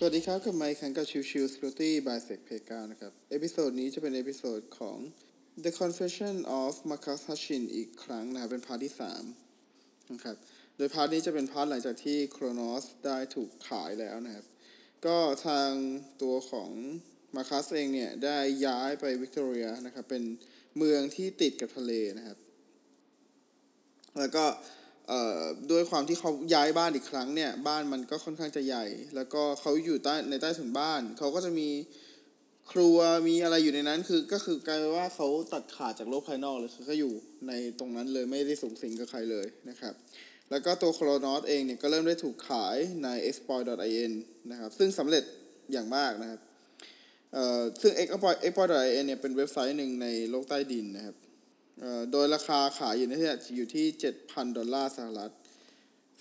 สวัสดีครับกับไมค์คันกับชิวชิว Security by Sec p e g a นะครับ เอพิโซดนี้จะเป็นเอพิโซดของ The Confession of Marcus Hutchin อีกครั้งนะครับเป็นพาร์ทที่3นะครับ โดยพาร์ทนี้จะเป็นพาร์ทหลังจากที่ Kronos ได้ถูกขายแล้วนะครับ ก็ทางตัวของมาคัสเองเนี่ยได้ย้ายไปวิกตอเรียนะครับ เป็นเมืองที่ติดกับทะเลนะครับ แล้วก็ ด้วยความที่เขาย้ายบ้านอีกครั้งเนี่ยบ้านมันก็ค่อนข้างจะใหญ่ แล้วก็เขาอยู่ใต้ในใต้ถุนบ้าน เขาก็จะมีครัวมีอะไรอยู่ในนั้นคือก็คือกลายเป็นว่าเขาตัดขาดจากโลกภายนอกเลยคือเขาอยู่ในตรงนั้นเลยไม่ได้สูงสิงกับใครเลยนะครับ แล้วก็ตัวโครนอสเองเนี่ยก็เริ่มได้ถูกขายใน exploit.in นะครับซึ่งสำเร็จอย่างมากนะครับเอ่อซึ่ง exploit.in เนี่ยเป็นเว็บไซต์หนึ่งในโลกใต้ดินนะครับ โดยราคาขายอยู่ที่อยู่ที่ 7,000 ดอลลาร์สหรัฐ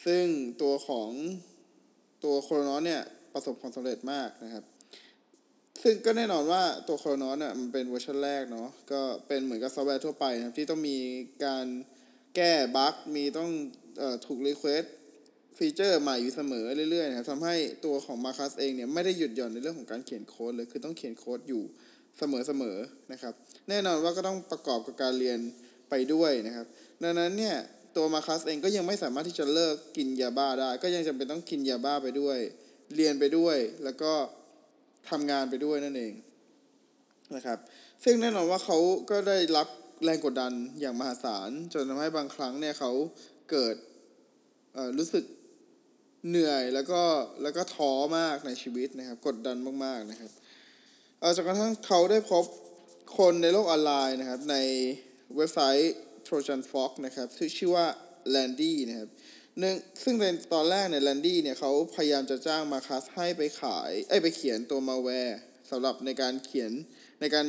ซึ่งตัวของตัว Kronos เนี่ยประสบความสำเร็จมากนะครับ ซึ่งก็แน่นอนว่าตัว Kronos เนี่ยมันเป็นเวอร์ชันแรกเนาะ ก็เป็นเหมือนกับซอฟต์แวร์ทั่วไปนะครับ ที่ต้องมีการแก้ bug มีต้องออถูก request feature ใหม่อยู่เสมอเรื่อยๆนะครับทำให้ตัวของมาคัสเองเนี่ยไม่ได้หยุดหย่อนในเรื่องของการเขียนโค้ดเลย คือต้องเขียนโค้ดอยู่ เสมอๆนะครับ แน่นอนว่าก็ต้องประกอบกับการเรียนไปด้วยนะครับ ดังนั้นเนี่ยตัวมาคัสเองก็ยังไม่สามารถที่จะเลิกกินยาบ้าได้ ก็ยังจำเป็นต้องกินยาบ้าไปด้วย เรียนไปด้วย แล้วก็ทำงานไปด้วยนั่นเองนะครับ ซึ่งแน่นอนว่าเขาก็ได้รับแรงกดดันอย่างมหาศาลจนทำให้บางครั้งเนี่ยเขาเกิดรู้สึกเหนื่อยแล้วก็แล้วก็ท้อมากในชีวิตนะครับ กดดันมากๆนะครับ จนกระทั่งเขาได้พบคนในโลกออนไลน์นะครับ ในเว็บไซต์ Trojan Fox นะครับที่ชื่อว่า Landy นะครับเนื่งซึ่งในตอนแรกเนี่ย Landy เนี่ยเขาพยายามจะจ้างมาคัสให้ไปขายไอ้ไปเขียนตัวมาแวร์สำหรับในการเขียนในการ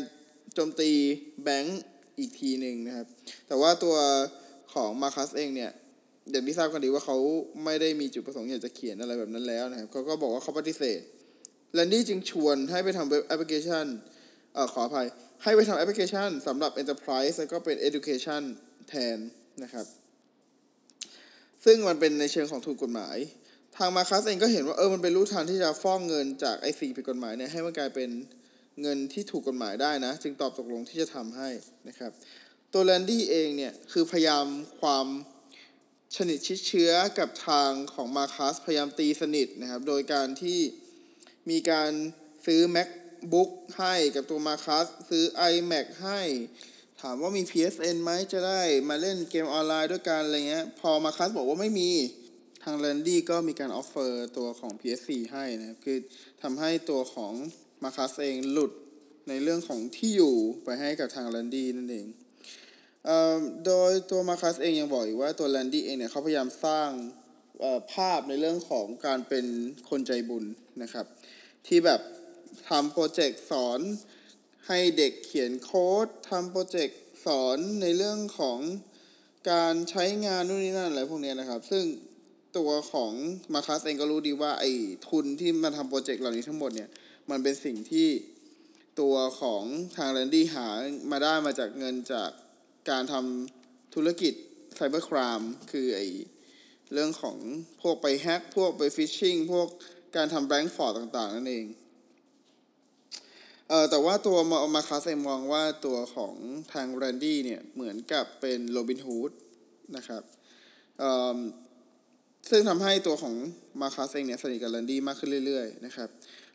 โจมตีแบงก์อีกทีหนึ่งนะครับ แต่ว่าตัวของมาคัสเองเนี่ยอย่างที่ทราบกันดีว่าเขาไม่ได้มีจุดประสงค์อยากจะเขียนอะไรแบบนั้นแล้วนะครับเขาก็บอกว่าเขาปฏิเสธ แลนดี้จึงชวนให้ไปทำเว็บแอปพลิเคชันเอ่อขออภัย ให้ไปทำแอปพลิเคชันสำหรับ Enterprise แล้วก็เป็น Education แทนนะครับ ซึ่งมันเป็นในเชิงของถูกกฎหมาย ทางมาคัสเองก็เห็นว่าเออมันเป็นรูทางที่จะฟ้องเงินจากไอสิ่งผิดกฎหมายเนี่ยให้มันกลายเป็นเงินที่ถูกกฎหมายได้นะ จึงตอบตกลงที่จะทำให้นะครับ ตัว Randy เองเนี่ยคือพยายามความสนิทชิดเชื้อกับทางของมาคัสพยายามตีสนิทนะครับ โดยการที่ มีการซื้อ MacBook ให้กับตัวมาคัสซื้อ iMac ให้ ถามว่ามี PSN ไหมจะได้มาเล่นเกมออนไลน์ด้วยกันอะไรเงี้ย พอมาคัสบอกว่าไม่มีทาง Randy ก็มีการ offer ตัวของ PS4 ให้นะคือทำให้ตัวของมาคัสเองหลุดในเรื่องของที่อยู่ไปให้กับทาง Landy นั่นเองโดยตัวมาคัสเองยังบอกอีกว่าตัวแลนดี้เองเนี่ยเขาพยายามสร้างภาพในเรื่องของการเป็นคนใจบุญนะครับ ที่แบบทำโปรเจกต์สอนให้เด็กเขียนโค้ดทำโปรเจกต์สอนในเรื่องของการใช้งานนู่นนี่นั่นอะไรพวกนี้นะครับ ซึ่งตัวของมาคัสเองก็รู้ดีว่าไอ้ทุนที่มาทำโปรเจกต์เหล่านี้ทั้งหมดเนี่ย มันเป็นสิ่งที่ตัวของทางแรนดี้หามาได้มาจากเงินจากการทำธุรกิจ cybercrime คือไอเรื่องของพวกไป hack พวกไป phishing พวก การทำ bank fraud ต่างๆ นั่นเองเออแต่ว่าตัวมามาคัสเองมองว่าตัวของทางแรนดี้เนี่ยเหมือนกับเป็นโรบินฮูดนะครับซึ่งทำให้ตัวของมาคัสเองเนี่ยสนิทกับแรนดี้มากขึ้นเรื่อยๆนะครับ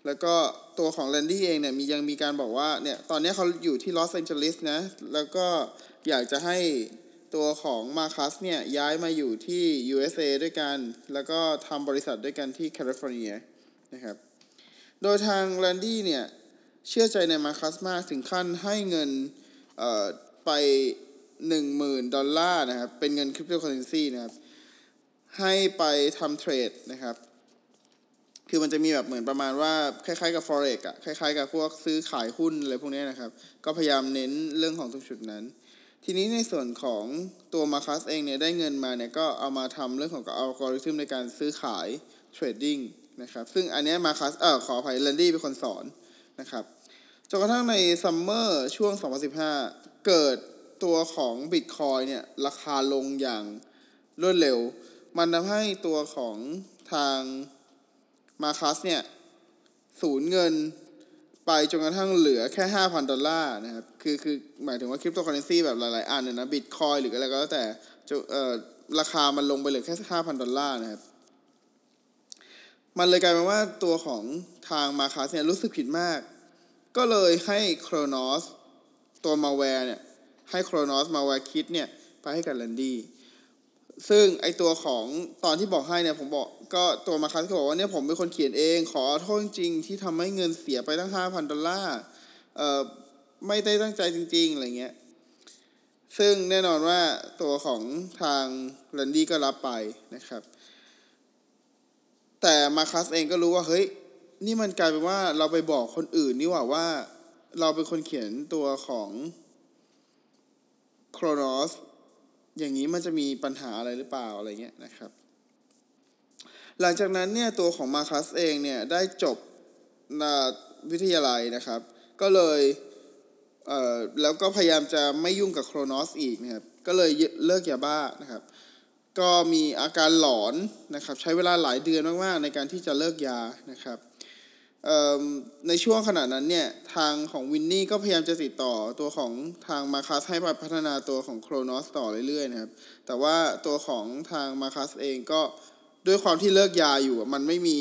แล้วก็ตัวของแรนดี้เองเนี่ยมียังมีการบอกว่าเนี่ยตอนนี้เขาอยู่ที่ลอสแองเจลิสนะ แล้วก็อยากจะให้ ตัวของมาคัสเนี่ยย้ายมาอยู่ที่ USA ด้วยกัน แล้วก็ทำบริษัทด้วยกันที่แคลิฟอร์เนียนะครับ โดยทางแรนดี้เนี่ย เชื่อใจในมาคัสมากถึงขั้นให้เงินไปหนึ่งหมื่นดอลลาร์นะครับ เป็นเงินคริปโตเคอเรนซีนะครับ ให้ไปทำ trade นะครับคือมันจะมีแบบเหมือนประมาณว่าคล้ายๆกับ forex อะคล้ายๆกับพวกซื้อขายหุ้นอะไรพวกนี้นะครับ ก็พยายามเน้นเรื่องของตรงจุดนั้น ทีนี้ในส่วนของตัวมาคัสเองเนี่ยได้เงินมาเนี่ยก็เอามาทำเรื่องของอัลกอริทึมในการซื้อขาย trading นะครับซึ่งอันนี้มาคัสเออขออภัยแรนดี้เป็นคนสอนนะครับจนกระทั่งใน summer ช่วง 2015 เกิดตัวของบิตคอยเนี่ยราคาลงอย่างรวดเร็ว มันทำให้ตัวของทางมาคัสเนี่ยสูญเงิน ไปจนกระทั่งเหลือแค่ห้าพันดอลลาร์นะครับ คือคือหมายถึงว่าคริปโตเคอเรนซีแบบหลาย ๆ อันเนี่ยนะบิตคอยหรืออะไรก็แล้วแต่จะเอ่อราคามันลงไปเหลือแค่ห้าพันดอลลาร์นะครับ มันเลยกลายเป็นว่าตัวของทางมาคัสเนี่ยรู้สึกผิดมาก ก็เลยให้ Kronos ตัวมาแวร์เนี่ย ให้ Kronos malware kit เนี่ย ไปให้กับแรนดี้ ซึ่งไอตัวของตอนที่บอกให้เนี่ยผมบอกก็ตัวมาคัสก็บอกว่าเนี่ยผมเป็นคนเขียนเอง ขอโทษจริงที่ทำให้เงินเสียไปตั้งห้าพันดอลลาร์เอ่อไม่ได้ตั้งใจจริง ๆ อะไรเงี้ย ซึ่งแน่นอนว่าตัวของทางแลนดี้ก็รับไปนะครับ แต่มาคัสเองก็รู้ว่าเฮ้ย นี่มันกลายเป็นว่าเราไปบอกคนอื่นนี่หว่าว่า เราเป็นคนเขียนตัวของโครนอส อย่างนี้มันจะมีปัญหาอะไรหรือเปล่าอะไรเงี้ยนะครับ หลังจากนั้นเนี่ยตัวของมาคัสเองเนี่ยได้จบวิทยาลัยนะครับ ก็เลยเอ่อแล้วก็พยายามจะไม่ยุ่งกับโครนอสอีกนะครับ ก็เลยเลิกยาบ้านะครับ ก็มีอาการหลอนนะครับ ใช้เวลาหลายเดือนมากๆในการที่จะเลิกยานะครับ ในช่วงขณะนั้นเนี่ย ทางของวินนี่ก็พยายามจะติดต่อตัวของทางมาคัสให้พัฒนาตัวของโครนอสต่อเรื่อยๆนะครับ แต่ว่าตัวของทางมาคัสเองก็ด้วยความที่เลิกยาอยู่มันไม่มี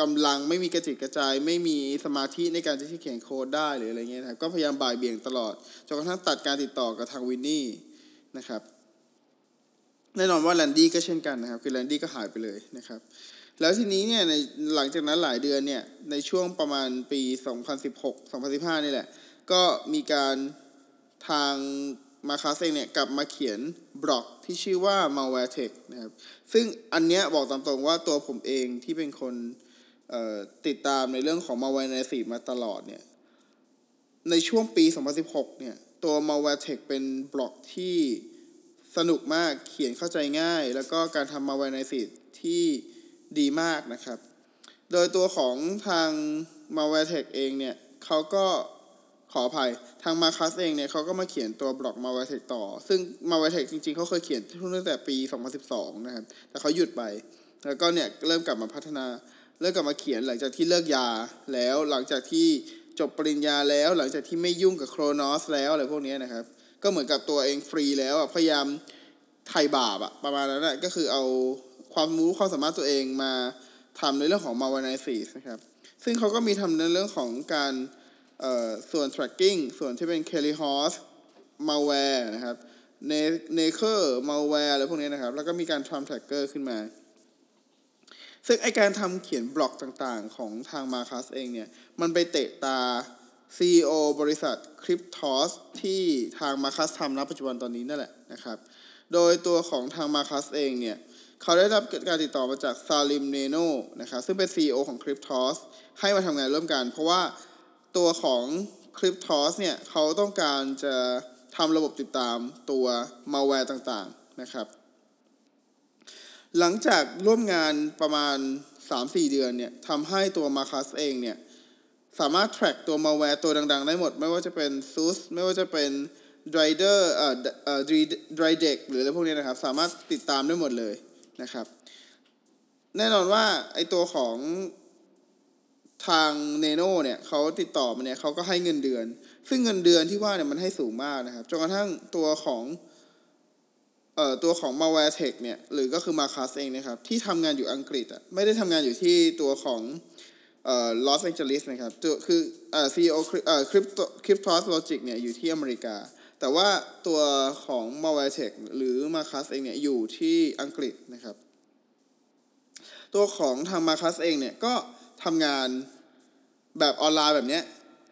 กำลังไม่มีกระจิตกระจาย ไม่มีสมาธิในการที่จะเขียนโค้ดได้หรืออะไรเงี้ยนะครับ ก็พยายามบ่ายเบี่ยงตลอดจนกระทั่งตัดการติดต่อกับทางวินนี่นะครับแน่นอนว่าแลนดี้ก็เช่นกันนะครับ คือแลนดี้ก็หายไปเลยนะครับ แล้วทีนี้เนี่ยในหลังจากนั้นหลายเดือนเนี่ยในช่วงประมาณปี 2016 2015 นี่แหละ ก็มีการทางมาคาเซงเนี่ยกลับมาเขียนบล็อกที่ชื่อว่า malware tech นะครับซึ่งอันเนี้ยบอกตามตรงว่าตัวผมเองที่เป็นคนติดตามในเรื่องของ malware ในสีมาตลอดเนี่ยในช่วงปี 2016 เนี่ยตัว malware tech เป็นบล็อกที่สนุกมากเขียนเข้าใจง่าย แล้วก็การทำ malware ในสีที่ ดีมากนะครับ โดยตัวของทาง m a l w a r e t e c h เองเนี่ยเขาก็ขออภัยทาง Marcus เองเนี่ยเขาก็มาเขียนตัวบล็อก m a l w a r e t e c h ต่อ ซึ่ง m a l w a r e t e c h จริงๆเขาเคยเขียนตั้งแต่ปี 2012 นะครับ แต่เขาหยุดไป แล้วก็เนี่ยเริ่มกลับมาพัฒนาเริ่มกลับมาเขียนหลังจากที่เลิกยาแล้วหลังจากที่จบปริญญาแล้ว หลังจากที่ไม่ยุ่งกับโครนอสแล้วอะไรพวกนี้นะครับ ก็เหมือนกับตัวเองฟรีแล้วพยายามไถ่บาปอะประมาณนั้นแหละก็คือเอา ความรู้ความสามารถตัวเองมาทำในเรื่องของ malware นะครับ ซึ่งเขาก็มีทำในเรื่องของการส่วน tracking ส่วนที่เป็น Kelly Horse malware นะครับ Naker malware อะไรพวกนี้นะครับ แล้วก็มีการทำ tracker ขึ้นมา ซึ่งไอการทำเขียนบล็อกต่างๆ ของทาง Marcus เองเนี่ย มันไปเตะตา CEO บริษัท Cryptos ที่ทาง Marcus ทำณปัจจุบันตอนนี้นั่นแหละนะครับ โดยตัวของทาง Marcus เองเนี่ย เขาได้รับการติดต่อมาจากซาลิมเนโนนะครับซึ่งเป็น CEO ของ Cryptos ให้มาทำงานร่วมกัน เพราะว่าตัวของ Cryptos เนี่ยเขาต้องการจะทำระบบติดตามตัว malware ต่างๆนะครับ หลังจากร่วมงานประมาณ 3-4 เดือนเนี่ยทำให้ตัว Marcus เองเนี่ยสามารถ track ตัว malware ตัวดัง ๆ ได้หมด ไม่ว่าจะเป็น SUS ไม่ว่าจะเป็น Drider เอ่อเอ่อ Drydeck หรืออะไรพวกนี้นะครับ สามารถติดตามได้หมดเลย นะครับ แน่นอนว่าไอตัวของทางเนโน่เนี่ยเขาติดต่อมาเนี่ยเขาก็ให้เงินเดือน ซึ่งเงินเดือนที่ว่าเนี่ยมันให้สูงมากนะครับจนกระทั่งตัวของเอ่อตัวของ MalwareTech เนี่ยหรือก็คือมาคัสเองนะครับ ที่ทำงานอยู่อังกฤษอะไม่ได้ทำงานอยู่ที่ตัวของเอ่อลอสแองเจลิสนะครับคือเอ่อ CEO เอ่อ Kryptos Kryptos Logic เนี่ยอยู่ที่อเมริกา แต่ว่าตัวของ malware tech หรือมาคัสเองเนี่ยอยู่ที่อังกฤษนะครับ ตัวของทางมาคัสเองเนี่ยก็ทำงานแบบออนไลน์แบบเนี้ย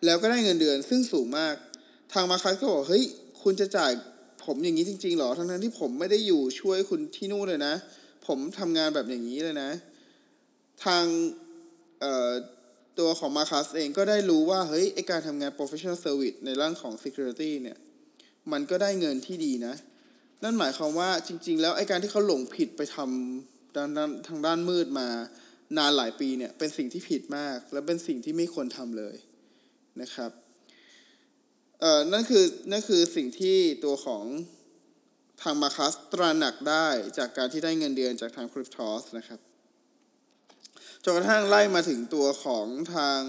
แล้วก็ได้เงินเดือนซึ่งสูงมาก ทางมาคัสก็บอกเฮ้ย คุณจะจ่ายผมอย่างนี้จริงๆหรอ ทั้งนั้นที่ผมไม่ได้อยู่ช่วยคุณที่นู่นเลยนะ ผมทำงานแบบอย่างนี้เลยนะ ทางตัวของมาคัสเองก็ได้รู้ว่า เฮ้ยไอการทำงาน professional service ในร่างของ security เนี่ย มันก็ได้เงินที่ดีนะ นั่นหมายความว่าจริง ๆ แล้วไอ้การที่เขาหลงผิดไปทำด้านทางด้านมืดมานานหลายปีเนี่ยเป็นสิ่งที่ผิดมาก และเป็นสิ่งที่ไม่ควรทำเลยนะครับเอ่อนั่นคือนั่นคือสิ่งที่ตัวของทางมาคัสตระหนักได้จากการที่ได้เงินเดือนจากทางคริปทอสนะครับจนกระทั่งไล่มาถึงตัวของทาง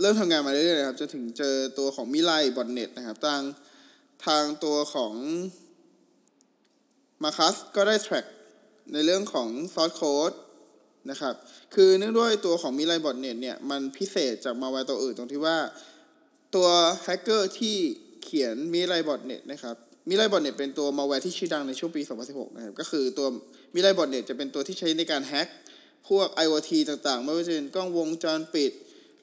เริ่มทำงานมาเรื่อยๆนะครับจนถึงเจอตัวของ Mirai botnet นะครับทาง ทางตัวของมาคัสก็ได้ track ในเรื่องของ source code นะครับ คือเนื่องด้วยตัวของ Mirai botnet เนี่ย มันพิเศษจากมาแวร์ตัวอื่นตรงที่ว่า ตัวแฮกเกอร์ที่เขียน Mirai botnet นะครับ Mirai botnet เป็นตัวมาแวร์ที่ชื่อดังในช่วงปี 2016 นะครับ ก็คือตัว Mirai botnet จะเป็นตัวที่ใช้ในการแฮกพวก IoT ต่างๆ ไม่ว่าจะเป็นกล้องวงจรปิด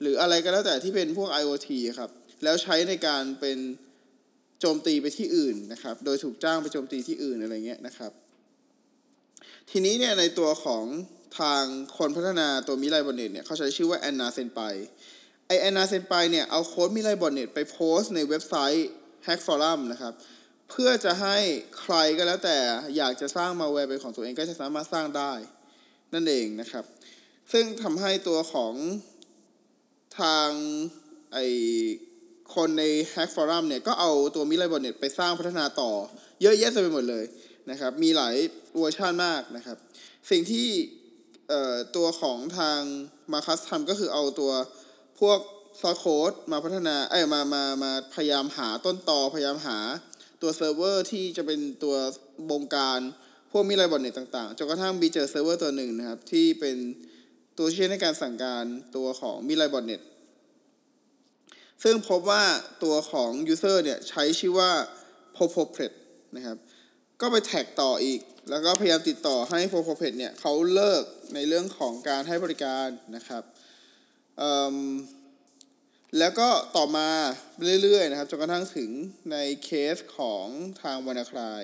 หรืออะไรก็แล้วแต่ที่เป็นพวก IoT ครับ แล้วใช้ในการเป็น โจมตีไปที่อื่นนะครับ โดยถูกจ้างไปโจมตีที่อื่นอะไรเงี้ยนะครับ ทีนี้เนี่ยในตัวของทางคนพัฒนาตัว Mirai botnet เนี่ยเขาใช้ชื่อว่า Anna-senpai ไอ Anna-senpai เนี่ยเอาโค้ด Mirai botnet ไปโพสต์ในเว็บไซต์ Hack Forum นะครับ เพื่อจะให้ใครก็แล้วแต่อยากจะสร้างมาแวร์เป็นของตัวเองก็จะสามารถสร้างได้ นั่นเองนะครับ ซึ่งทำให้ตัวของทางไอ คนใน Hack Forum เนี่ยก็เอาตัว Mirai botnet ไปสร้างพัฒนาต่อ เยอะแยะไปหมดเลยนะครับ มีหลายเวอร์ชันมากนะครับ สิ่งที่ตัวของทางมาคัสทำก็คือเอาตัวพวก source code มาพัฒนาเอ้มามามาพยายามหาต้นตอพยายามหาตัวเซิร์ฟเวอร์ที่จะเป็นตัวบงการพวก Mirai botnet ต่างๆจนกระทั่งมีเจอเซิร์ฟเวอร์ตัวหนึ่งนะครับ ที่เป็นตัวที่ใช้ในการสั่งการตัวของ Mirai botnet ซึ่งพบว่าตัวของ user เนี่ยใช้ชื่อว่า p o p o p r e t นะครับก็ไป track ต่ออีก แล้วก็พยายามติดต่อให้ p o p o p r e t เนี่ยเขาเลิกในเรื่องของการให้บริการนะครับแล้วก็ต่อมาเรื่อยๆนะครับจนกระทั่งถึงในเคสของทางวานาคลาย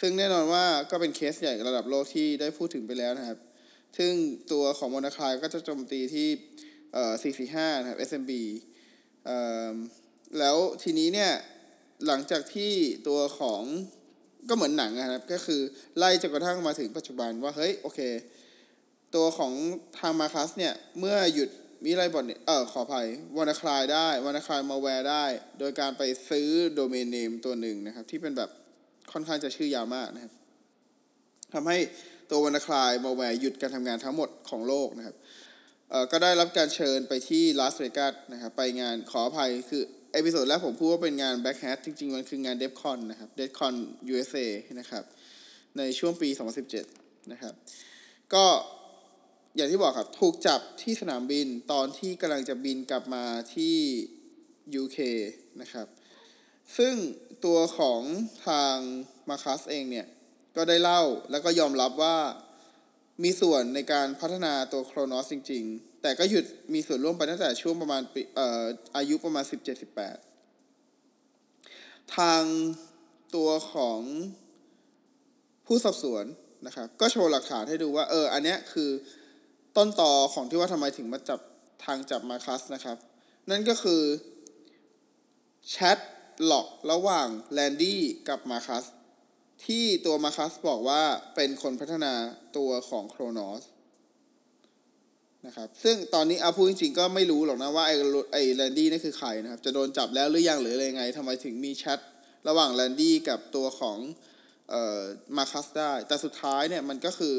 ซึ่งแน่นอนว่าก็เป็นเคสใหญ่ระดับโลกที่ได้พูดถึงไปแล้วนะครับ ซึ่งตัวของวานาคลายก็จะโจมตีที่ 445 นะครับ SMB แล้วทีนี้เนี่ยหลังจากที่ตัวของก็เหมือนหนังนะครับ ก็คือไล่จนกระทั่งมาถึงปัจจุบันว่าเฮ้ยโอเค ตัวของทางมาคัสเนี่ย เมื่อหยุด Mirai bot เออขออภัย WannaCry ได้ WannaCry malware ได้ โดยการไปซื้อ domain name ตัวหนึ่งนะครับ ที่เป็นแบบค่อนข้างจะชื่อยาวมากนะครับทำให้ตัว WannaCry malware หยุดการทำงานทั้งหมดของโลกนะครับ ก็ได้รับการเชิญไปที่ลาสเวกัสนะครับไปงานขออภัยคือ episode แรกผมพูดว่าเป็นงาน Black Hat จริงๆ มันคืองานเดฟคอนนะครับเดฟคอน USA นะครับ ในช่วงปี 2017 นะครับ ก็อย่างที่บอกครับ ถูกจับที่สนามบินตอนที่กำลังจะบินกลับมาที่ UK นะครับ ซึ่งตัวของทางมาคัสเองเนี่ย ก็ได้เล่าแล้วก็ยอมรับว่า มีส่วนในการพัฒนาตัวโครนอสจริง ๆ แต่ก็หยุดมีส่วนร่วมไปตั้งแต่ช่วงประมาณเอ่ออายุประมาณ 17-18 ทางตัวของผู้สอบสวนนะครับ ก็โชว์หลักฐานให้ดูว่า เออ อันเนี้ยคือต้นต่อของที่ว่าทำไมถึงมาจับทางจับมาคัสนะครับ นั่นก็คือแชทหลอกระหว่างแลนดี้กับมาคัส ที่ตัวมาคัสบอกว่าเป็นคนพัฒนาตัวของโครนอสนะครับซึ่งตอนนี้เอาพูดจริงๆก็ไม่รู้หรอกนะว่าไอ้ไอ้ Randy นี่คือใครนะครับ จะโดนจับแล้วหรือยังหรืออะไรไงทำไมถึงมีแชทระหว่าง Randy กับตัวของเอ่อมาคัสได้ แต่สุดท้ายเนี่ยมันก็คือ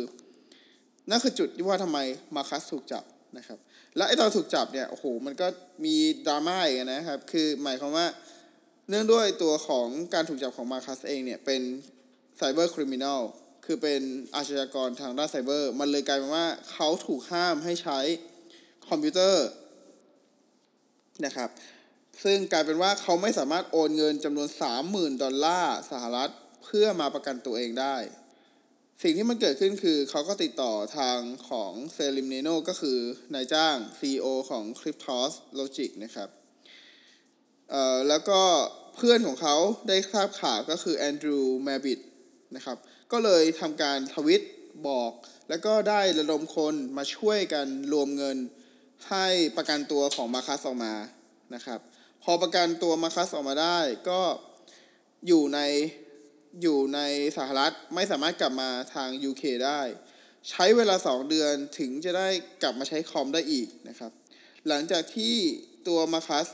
นั่นคือจุดที่ว่าทำไมมาคัสถูกจับนะครับ และไอ้ตอนถูกจับเนี่ยโอ้โหมันก็มีดราม่าอีกนะครับ คือหมายความว่า เนื่องด้วยตัวของการถูกจับของมาคัสเองเนี่ยเป็น cyber criminal คือเป็นอาชญากรทางด้านไซเบอร์ มันเลยกลายเป็นว่าเขาถูกห้ามให้ใช้คอมพิวเตอร์นะครับ ซึ่งกลายเป็นว่าเขาไม่สามารถโอนเงินจำนวน 30,000 ดอลลาร์สหรัฐเพื่อมาประกันตัวเองได้ สิ่งที่มันเกิดขึ้นคือเขาก็ติดต่อทางของ Salim Neino ก็คือนายจ้าง CEO ของ Cryptos Logic นะครับเอ่อแล้วก็เพื่อนของเขาได้ทราบข่าวก็คือ Andrew Mabbitt นะครับ ก็เลยทำการทวิตบอก แล้วก็ได้ระดมคนมาช่วยกันรวมเงินให้ประกันตัวของมาคัสออกมานะครับ พอประกันตัวมาคัสออกมาได้ก็อยู่ในอยู่ในสหรัฐไม่สามารถกลับมาทาง UK ได้ ใช้เวลา 2 เดือนถึงจะได้กลับมาใช้คอมได้อีกนะครับ หลังจากที่ตัวมาคัส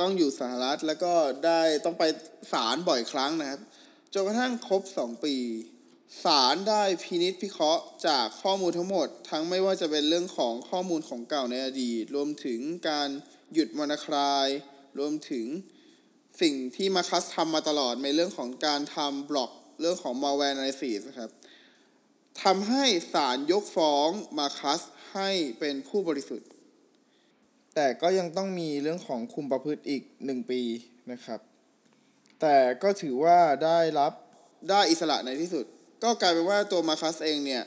ต้องอยู่สหรัฐแล้วก็ได้ต้องไปศาลบ่อยครั้งนะครับ จนกระทั่งครบ 2 ปีศาลได้พินิษพิเคราะห์จากข้อมูลทั้งหมด ทั้งไม่ว่าจะเป็นเรื่องของข้อมูลของเก่าในอดีต รวมถึงการหยุดวรณคราย รวมถึงสิ่งที่มาคัสทำมาตลอดในเรื่องของการทำบล็อกเรื่องของ malware analysis นะครับทำให้ศาลยกฟ้องมาคัสให้เป็นผู้บริสุทธิ์ แต่ก็ยังต้องมีเรื่องของคุมประพฤติอีกหนึ่งปีนะครับ แต่ก็ถือว่าได้รับได้อิสระในที่สุด ก็กลายเป็นว่าตัวมาคัสเองเนี่ย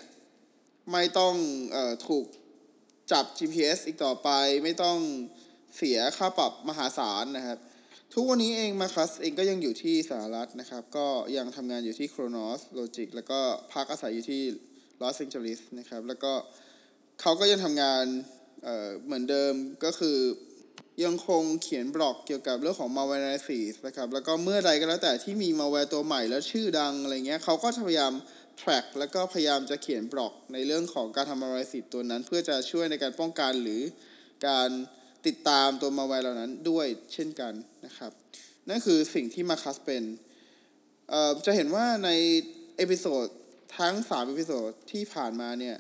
ไม่ต้องเออถูกจับ GPS อีกต่อไป ไม่ต้องเสียค่าปรับมหาศาลนะครับ ทุกวันนี้เองมาคัสเองก็ยังอยู่ที่สหรัฐนะครับ ก็ยังทำงานอยู่ที่ Kronos Logic แล้วก็พักอาศัยอยู่ที่ลอสแองเจลิสนะครับ แล้วก็เขาก็ยังทำงานเหมือนเดิมก็คือ ยังคงเขียนบล็อกเกี่ยวกับเรื่องของ malware analysis นะครับ แล้วก็เมื่อใดก็แล้วแต่ที่มี malware ตัวใหม่แล้วชื่อดังอะไรเงี้ยเขาก็พยายาม track แล้วก็พยายามจะเขียนบล็อกในเรื่องของการทำ malware analysis ตัวนั้น เพื่อจะช่วยในการป้องกันหรือการติดตามตัว malware เหล่านั้นด้วยเช่นกันนะครับ นั่นคือสิ่งที่มาคัสเป็นจะเห็นว่าใน episodeทั้ง3 episode ที่ผ่านมาเนี่ย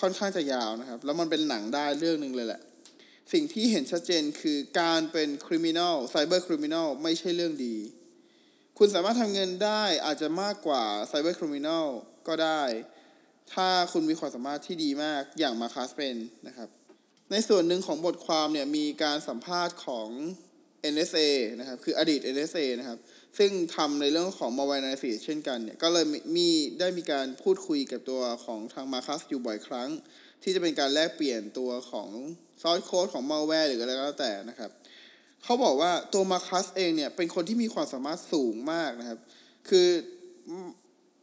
ค่อนข้างจะยาวนะครับ แล้วมันเป็นหนังได้เรื่องหนึ่งเลยแหละ สิ่งที่เห็นชัดเจนคือการเป็น criminal cyber criminal ไม่ใช่เรื่องดี คุณสามารถทำเงินได้อาจจะมากกว่า cyber criminal ก็ได้ ถ้าคุณมีความสามารถที่ดีมากอย่างมาคัสเป็นนะครับ ในส่วนหนึ่งของบทความเนี่ยมีการสัมภาษณ์ของ NSA นะครับ คืออดีต NSA นะครับ ซึ่งทำในเรื่องของ malware analysis เช่นกันเนี่ย ก็เลยมีได้มีการพูดคุยกับตัวของทางมาคัสอยู่บ่อยครั้ง ที่จะเป็นการแลกเปลี่ยนตัวของ source code ของมาแวร์หรืออะไรก็แล้วแต่นะครับเขาบอกว่าตัวมาคัสเองเนี่ยเป็นคนที่มีความสามารถสูงมากนะครับ คือ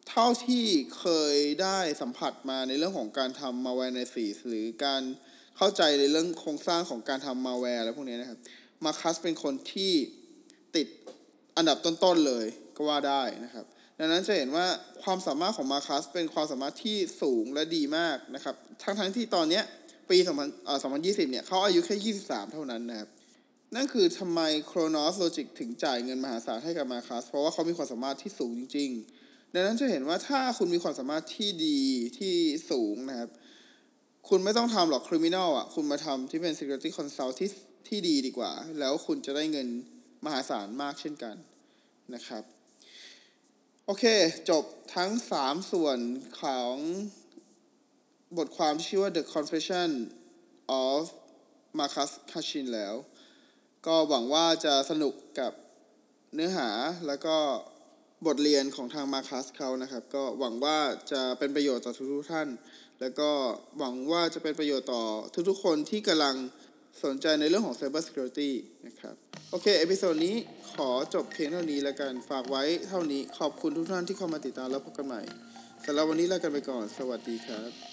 เท่าที่เคยได้สัมผัสมาในเรื่องของการทำ malware analysis หรือการเข้าใจในเรื่องโครงสร้างของการทำมาแวร์อะไรพวกนี้นะครับมาคัสเป็นคนที่ติดอันดับต้นๆเลยก็ว่าได้นะครับ ดังนั้นจะเห็นว่าความสามารถของมาคัสเป็นความสามารถที่สูงและดีมากนะครับ ทั้งๆทที่ตอนเนี้ย ปี2020เนี่ยเขาอายุแค่23เท่านั้นนะครับ นั่นคือทำไม Chronos Logic ถึงจ่ายเงินมหาศาลให้กับมาคัสเพราะว่าเขามีความสามารถที่สูงจริง ๆ ดังนั้นจะเห็นว่าถ้าคุณมีความสามารถที่ดีที่สูงนะครับ คุณไม่ต้องทำหรอก criminal อะ คุณมาทำที่เป็น security consult ที่ที่ดีดีกว่า แล้วคุณจะได้เงินมหาศาลมากเช่นกันนะครับ โอเค จบทั้ง 3 ส่วนของ บทความที่ชื่อว่า The Confession of Marcus Cashin แล้ว ก็หวังว่าจะสนุกกับเนื้อหาแล้วก็บทเรียนของทางมาคัสเขานะครับ ก็หวังว่าจะเป็นประโยชน์ต่อทุกๆท่าน แล้วก็หวังว่าจะเป็นประโยชน์ต่อทุกๆคนที่กำลังสนใจในเรื่องของ Cyber Security นะครับ โอเค episode นี้ขอจบเพียงเท่านี้แล้วกัน ฝากไว้เท่านี้ขอบคุณทุกท่านที่เข้ามาติดตามแล้วพบกันใหม่สำหรับวันนี้ลากันไปก่อน สวัสดีครับ